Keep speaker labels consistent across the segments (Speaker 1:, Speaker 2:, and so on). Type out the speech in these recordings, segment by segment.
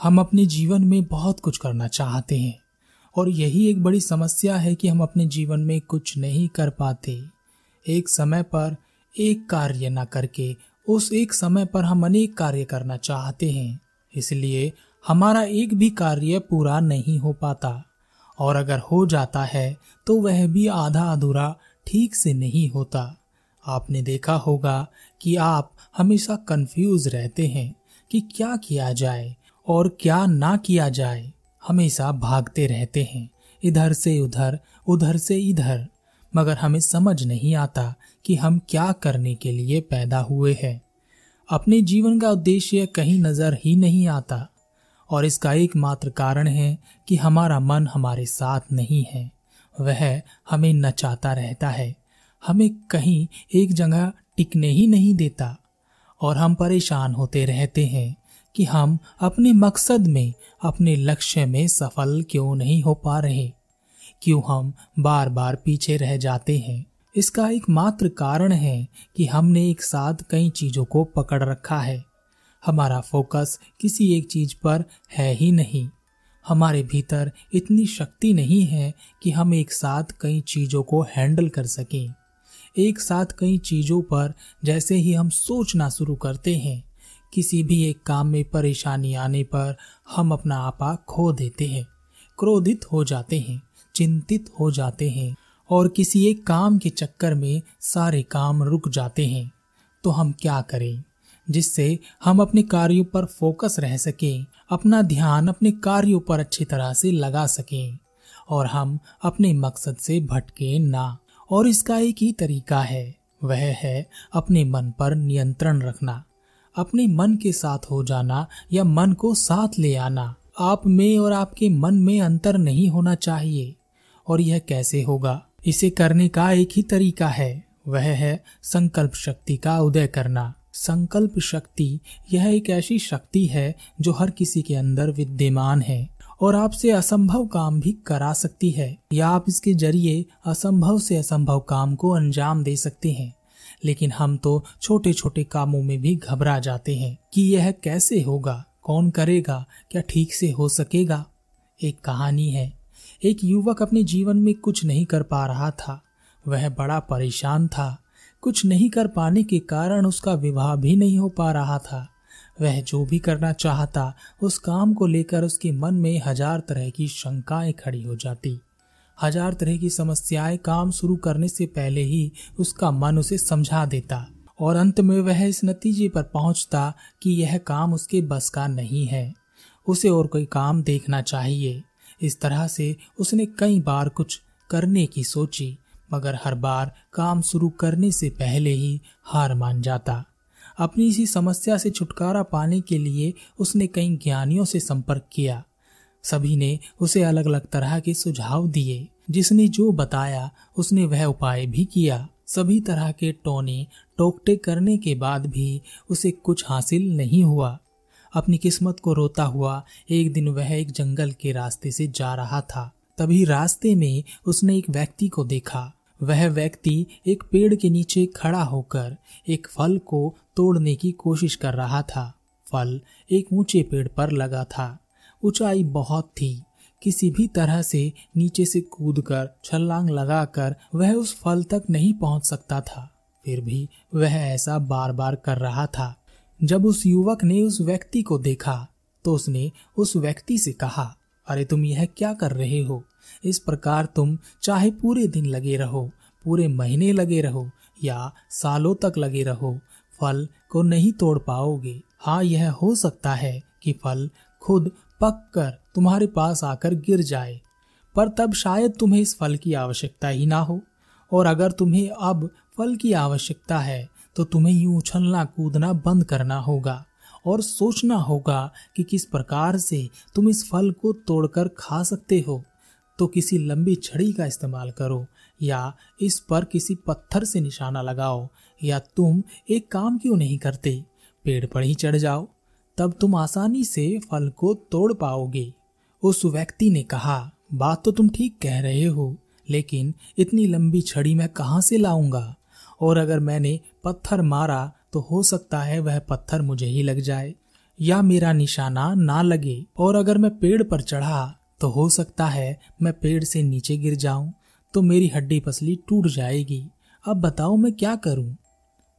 Speaker 1: हम अपने जीवन में बहुत कुछ करना चाहते हैं और यही एक बड़ी समस्या है कि हम अपने जीवन में कुछ नहीं कर पाते। एक समय पर एक कार्य न करके, उस एक समय पर हम अनेक कार्य करना चाहते हैं, इसलिए हमारा एक भी कार्य पूरा नहीं हो पाता। और अगर हो जाता है तो वह भी आधा अधूरा ठीक से नहीं होता। आपने देखा होगा कि आप हमेशा कंफ्यूज रहते हैं कि क्या किया जाए। और क्या ना किया जाए, हमेशा भागते रहते हैं। इधर से उधर उधर से इधर। मगर हमें समझ नहीं आता कि हम क्या करने के लिए पैदा हुए हैं। अपने जीवन का उद्देश्य कहीं नज़र ही नहीं आता। और इसका एकमात्र कारण है कि हमारा मन हमारे साथ नहीं है। वह हमें नचाता रहता है। हमें कहीं एक जगह टिकने ही नहीं देता। और हम परेशान होते रहते हैं। कि हम अपने मकसद में, अपने लक्ष्य में सफल क्यों नहीं हो पा रहे? क्यों हम बार बार पीछे रह जाते हैं? इसका एक मात्र कारण है कि हमने एक साथ कई चीज़ों को पकड़ रखा है। हमारा फोकस किसी एक चीज़ पर है ही नहीं। हमारे भीतर इतनी शक्ति नहीं है कि हम एक साथ कई चीज़ों को हैंडल कर सकें। एक साथ कई चीज़ों पर जैसे ही हम सोचना शुरू करते हैं किसी भी एक काम में परेशानी आने पर हम अपना आपा खो देते हैं, क्रोधित हो जाते हैं, चिंतित हो जाते हैं और किसी एक काम के चक्कर में सारे काम रुक जाते हैं। तो हम क्या करें जिससे हम अपने कार्यों पर फोकस रह सकें, अपना ध्यान अपने कार्यों पर अच्छी तरह से लगा सकें और हम अपने मकसद से भटके ना। और इसका एक ही तरीका है, वह है अपने मन पर नियंत्रण रखना। अपने मन के साथ हो जाना या मन को साथ ले आना। आप में और आपके मन में अंतर नहीं होना चाहिए। और यह कैसे होगा? इसे करने का एक ही तरीका है। वह है संकल्प शक्ति का उदय करना। संकल्प शक्ति यह एक ऐसी शक्ति है जो हर किसी के अंदर विद्यमान है और आपसे असंभव काम भी करा सकती है या आप इसके ज़रिए असंभव से असंभव काम को अंजाम दे सकते हैं। लेकिन हम तो छोटे छोटे कामों में भी घबरा जाते हैं कि यह कैसे होगा, कौन करेगा, क्या ठीक से हो सकेगा। एक कहानी है। एक युवक अपने जीवन में कुछ नहीं कर पा रहा था। वह बड़ा परेशान था। कुछ नहीं कर पाने के कारण उसका विवाह भी नहीं हो पा रहा था। वह जो भी करना चाहता, उस काम को लेकर उसके मन में हज़ार तरह की शंकाएँ खड़ी हो जाती। हज़ार तरह की समस्याएँ काम शुरू करने से पहले ही उसका मन उसे समझा देता और अंत में वह इस नतीजे पर पहुँचता कि यह काम उसके बस का नहीं है। उसे और कोई काम देखना चाहिए। इस तरह से उसने कई बार कुछ करने की सोची, मगर हर बार काम शुरू करने से पहले ही हार मान जाता। अपनी इसी समस्या से छुटकारा पाने के लिए उसने कई ज्ञानियों से संपर्क किया। सभी ने उसे अलग अलग तरह के सुझाव दिए, जिसने जो बताया, उसने वह उपाय भी किया। सभी तरह के टोने टोकटे करने के बाद भी उसे कुछ हासिल नहीं हुआ। अपनी किस्मत को रोता हुआ एक दिन वह एक जंगल के रास्ते से जा रहा था। तभी रास्ते में उसने एक व्यक्ति को देखा। वह व्यक्ति एक पेड़ के नीचे खड़ा होकर एक फल को तोड़ने की कोशिश कर रहा था। फल एक ऊँचे पेड़ पर लगा था। ऊंचाई बहुत थी। किसी भी तरह से नीचे से कूदकर, छलांग लगाकर वह उस फल तक नहीं पहुँच सकता था। फिर भी वह ऐसा बार बार कर रहा था। जब उस युवक ने उस व्यक्ति को देखा तो उसने उस व्यक्ति से कहा, अरे, तुम यह क्या कर रहे हो? इस प्रकार तुम चाहे पूरे दिन लगे रहो, पूरे महीने लगे रहो या सालों तक लगे रहो, फल को नहीं तोड़ पाओगे। हाँ यह हो सकता है कि फल खुद पक कर तुम्हारे पास आकर गिर जाए। पर तब शायद तुम्हें इस फल की आवश्यकता ही ना हो। और अगर तुम्हें अब फल की आवश्यकता है तो तुम्हें यूँ उछलना कूदना बंद करना होगा। और सोचना होगा कि किस प्रकार से तुम इस फल को तोड़कर खा सकते हो। तो किसी लंबी छड़ी का इस्तेमाल करो, या इस पर किसी पत्थर से निशाना लगाओ, या तुम एक काम क्यों नहीं करते? पेड़ पर ही चढ़ जाओ। तब तुम आसानी से फल को तोड़ पाओगे। उस व्यक्ति ने कहा, बात तो तुम ठीक कह रहे हो, लेकिन इतनी लंबी छड़ी मैं कहाँ से लाऊँगा? और अगर मैंने पत्थर मारा तो हो सकता है वह पत्थर मुझे ही लग जाए, या मेरा निशाना ना लगे। और अगर मैं पेड़ पर चढ़ा तो हो सकता है मैं पेड़ से नीचे गिर जाऊँ तो मेरी हड्डी पसली टूट जाएगी। अब बताओ मैं क्या करूँ?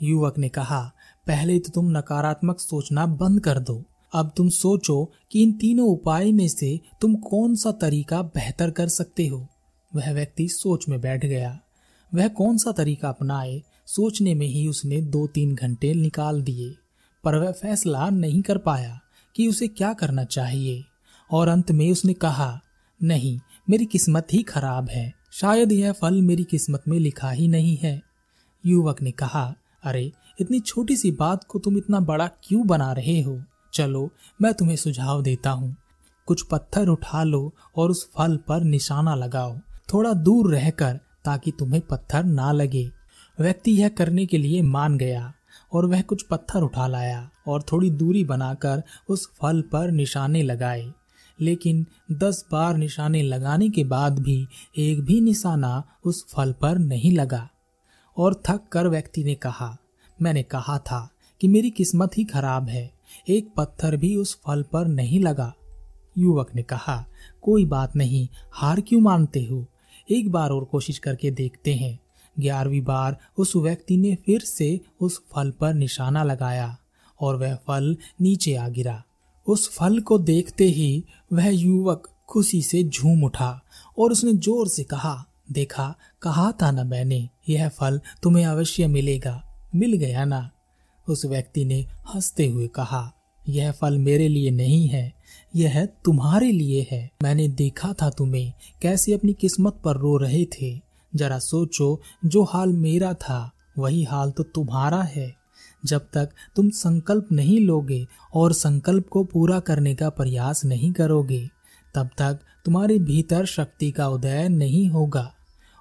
Speaker 1: युवक ने कहा पहले तो तुम नकारात्मक सोचना बंद कर दो। अब तुम सोचो कि इन तीनों उपाय में से तुम कौन सा तरीका बेहतर कर सकते हो। वह व्यक्ति सोच में बैठ गया। वह कौन सा तरीका अपनाए, सोचने में ही उसने दो तीन घंटे निकाल दिए। पर वह फैसला नहीं कर पाया कि उसे क्या करना चाहिए। और अंत में उसने कहा, नहीं, मेरी किस्मत ही खराब है। शायद यह फल मेरी किस्मत में लिखा ही नहीं है। युवक ने कहा, अरे इतनी छोटी सी बात को तुम इतना बड़ा क्यों बना रहे हो? चलो, मैं तुम्हें सुझाव देता हूँ। कुछ पत्थर उठा लो और उस फल पर निशाना लगाओ। थोड़ा दूर रहकर, ताकि तुम्हें पत्थर ना लगे। व्यक्ति यह करने के लिए मान गया और वह कुछ पत्थर उठा लाया और थोड़ी दूरी बनाकर उस फल पर निशाने लगाए। लेकिन दस बार निशाने लगाने के बाद भी एक भी निशाना उस फल पर नहीं लगा। और थक कर व्यक्ति ने कहा मैंने कहा था कि मेरी किस्मत ही खराब है। एक पत्थर भी उस फल पर नहीं लगा। युवक ने कहा, कोई बात नहीं, हार क्यों मानते हो? एक बार और कोशिश करके देखते हैं। ग्यारहवीं बार उस व्यक्ति ने फिर से उस फल पर निशाना लगाया और वह फल नीचे आ गिरा। उस फल को देखते ही वह युवक खुशी से झूम उठा और उसने ज़ोर से कहा, देखा, कहा था ना मैंने, यह फल तुम्हें अवश्य मिलेगा। मिल गया ना? उस व्यक्ति ने हँसते हुए कहा, यह फल मेरे लिए नहीं है, यह तुम्हारे लिए है। मैंने देखा था तुम्हें, कैसे अपनी किस्मत पर रो रहे थे। जरा सोचो, जो हाल मेरा था, वही हाल तो तुम्हारा है। जब तक तुम संकल्प नहीं लोगे और संकल्प को पूरा करने का प्रयास नहीं करोगे, तब तक तुम्हारे भीतर शक्ति का उदय नहीं होगा।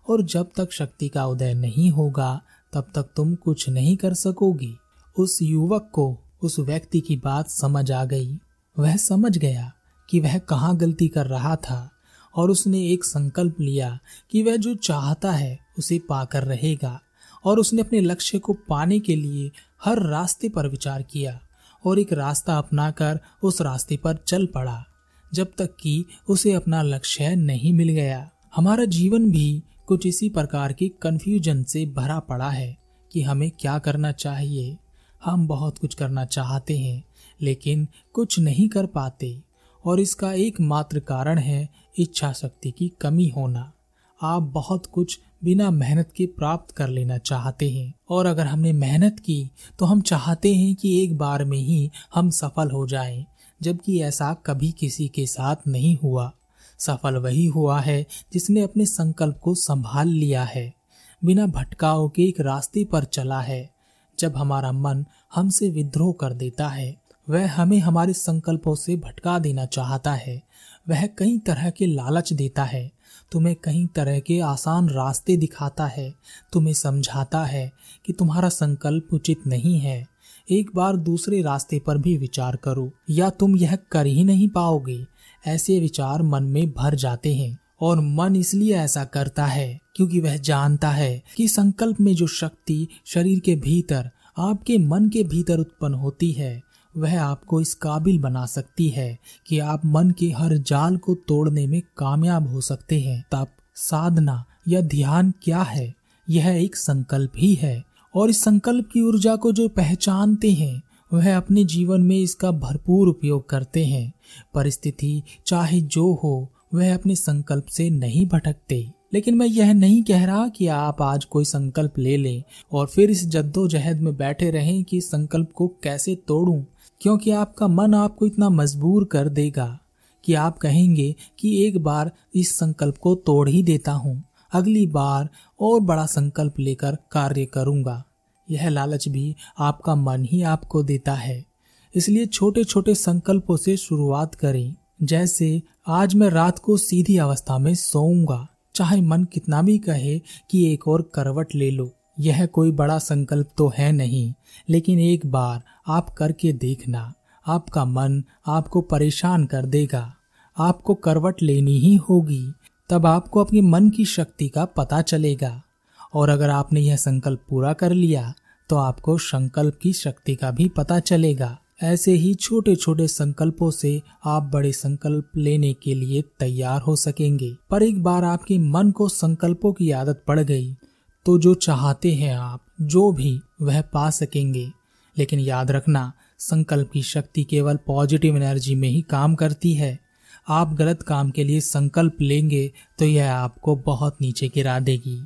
Speaker 1: और जब तक शक्ति का उदय नहीं होगा तब तक तुम कुछ नहीं कर सकोगी। उस युवक को उस व्यक्ति की बात समझ आ गई। वह समझ गया कि वह कहाँ गलती कर रहा था और उसने एक संकल्प लिया कि वह जो चाहता है उसे पाकर रहेगा और उसने अपने लक्ष्य को पाने के लिए हर रास्ते पर विचार किया और एक रास्ता अपनाकर उस रास्ते पर चल पड़ा, जब तक कि उसे अपना लक्ष्य नहीं मिल गया। हमारा जीवन भी कुछ इसी प्रकार की कन्फ्यूज़न से भरा पड़ा है कि हमें क्या करना चाहिए। हम बहुत कुछ करना चाहते हैं लेकिन कुछ नहीं कर पाते और इसका एकमात्र कारण है इच्छा शक्ति की कमी होना। आप बहुत कुछ बिना मेहनत के प्राप्त कर लेना चाहते हैं और अगर हमने मेहनत की तो हम चाहते हैं कि एक बार में ही हम सफल हो जाएँ, जबकि ऐसा कभी किसी के साथ नहीं हुआ। सफल वही हुआ है जिसने अपने संकल्प को संभाल लिया है। बिना भटकाव के एक रास्ते पर चला है। जब हमारा मन हमसे विद्रोह कर देता है, वह हमें हमारे संकल्पों से भटका देना चाहता है। वह कई तरह के लालच देता है। तुम्हें कई तरह के आसान रास्ते दिखाता है। तुम्हें समझाता है कि तुम्हारा संकल्प उचित नहीं है। एक बार दूसरे रास्ते पर भी विचार करो। या तुम यह कर ही नहीं पाओगे। ऐसे विचार मन में भर जाते हैं। और मन इसलिए ऐसा करता है क्योंकि वह जानता है कि संकल्प में जो शक्ति शरीर के भीतर, आपके मन के भीतर उत्पन्न होती है, वह आपको इस काबिल बना सकती है कि आप मन के हर जाल को तोड़ने में कामयाब हो सकते हैं। तब साधना या ध्यान क्या है? यह एक संकल्प ही है। और इस संकल्प की ऊर्जा को जो पहचानते हैं वह अपने जीवन में इसका भरपूर उपयोग करते हैं। परिस्थिति, चाहे जो हो, वह अपने संकल्प से नहीं भटकते। लेकिन मैं यह नहीं कह रहा कि आप आज कोई संकल्प ले लें और फिर इस जद्दोजहद में बैठे रहें कि संकल्प को कैसे तोड़ूं, क्योंकि आपका मन आपको इतना मजबूर कर देगा कि आप कहेंगे कि एक बार इस संकल्प को तोड़ ही देता हूँ, अगली बार और बड़ा संकल्प लेकर कार्य करूँगा। यह लालच भी आपका मन ही आपको देता है। इसलिए छोटे छोटे संकल्पों से शुरुआत करें। जैसे, आज मैं रात को सीधी अवस्था में सोऊँगा। चाहे मन कितना भी कहे कि एक और करवट ले लो, यह कोई बड़ा संकल्प तो है नहीं। लेकिन एक बार आप करके देखना, आपका मन आपको परेशान कर देगा। आपको करवट लेनी ही होगी, तब आपको अपने मन की शक्ति का पता चलेगा। और अगर आपने यह संकल्प पूरा कर लिया तो आपको संकल्प की शक्ति का भी पता चलेगा। ऐसे ही छोटे छोटे संकल्पों से आप बड़े संकल्प लेने के लिए तैयार हो सकेंगे। पर एक बार आपके मन को संकल्पों की आदत पड़ गई तो जो चाहते हैं आप, जो भी, वह पा सकेंगे। लेकिन याद रखना, संकल्प की शक्ति केवल पॉजिटिव एनर्जी में ही काम करती है। आप गलत काम के लिए संकल्प लेंगे तो यह आपको बहुत नीचे गिरा देगी।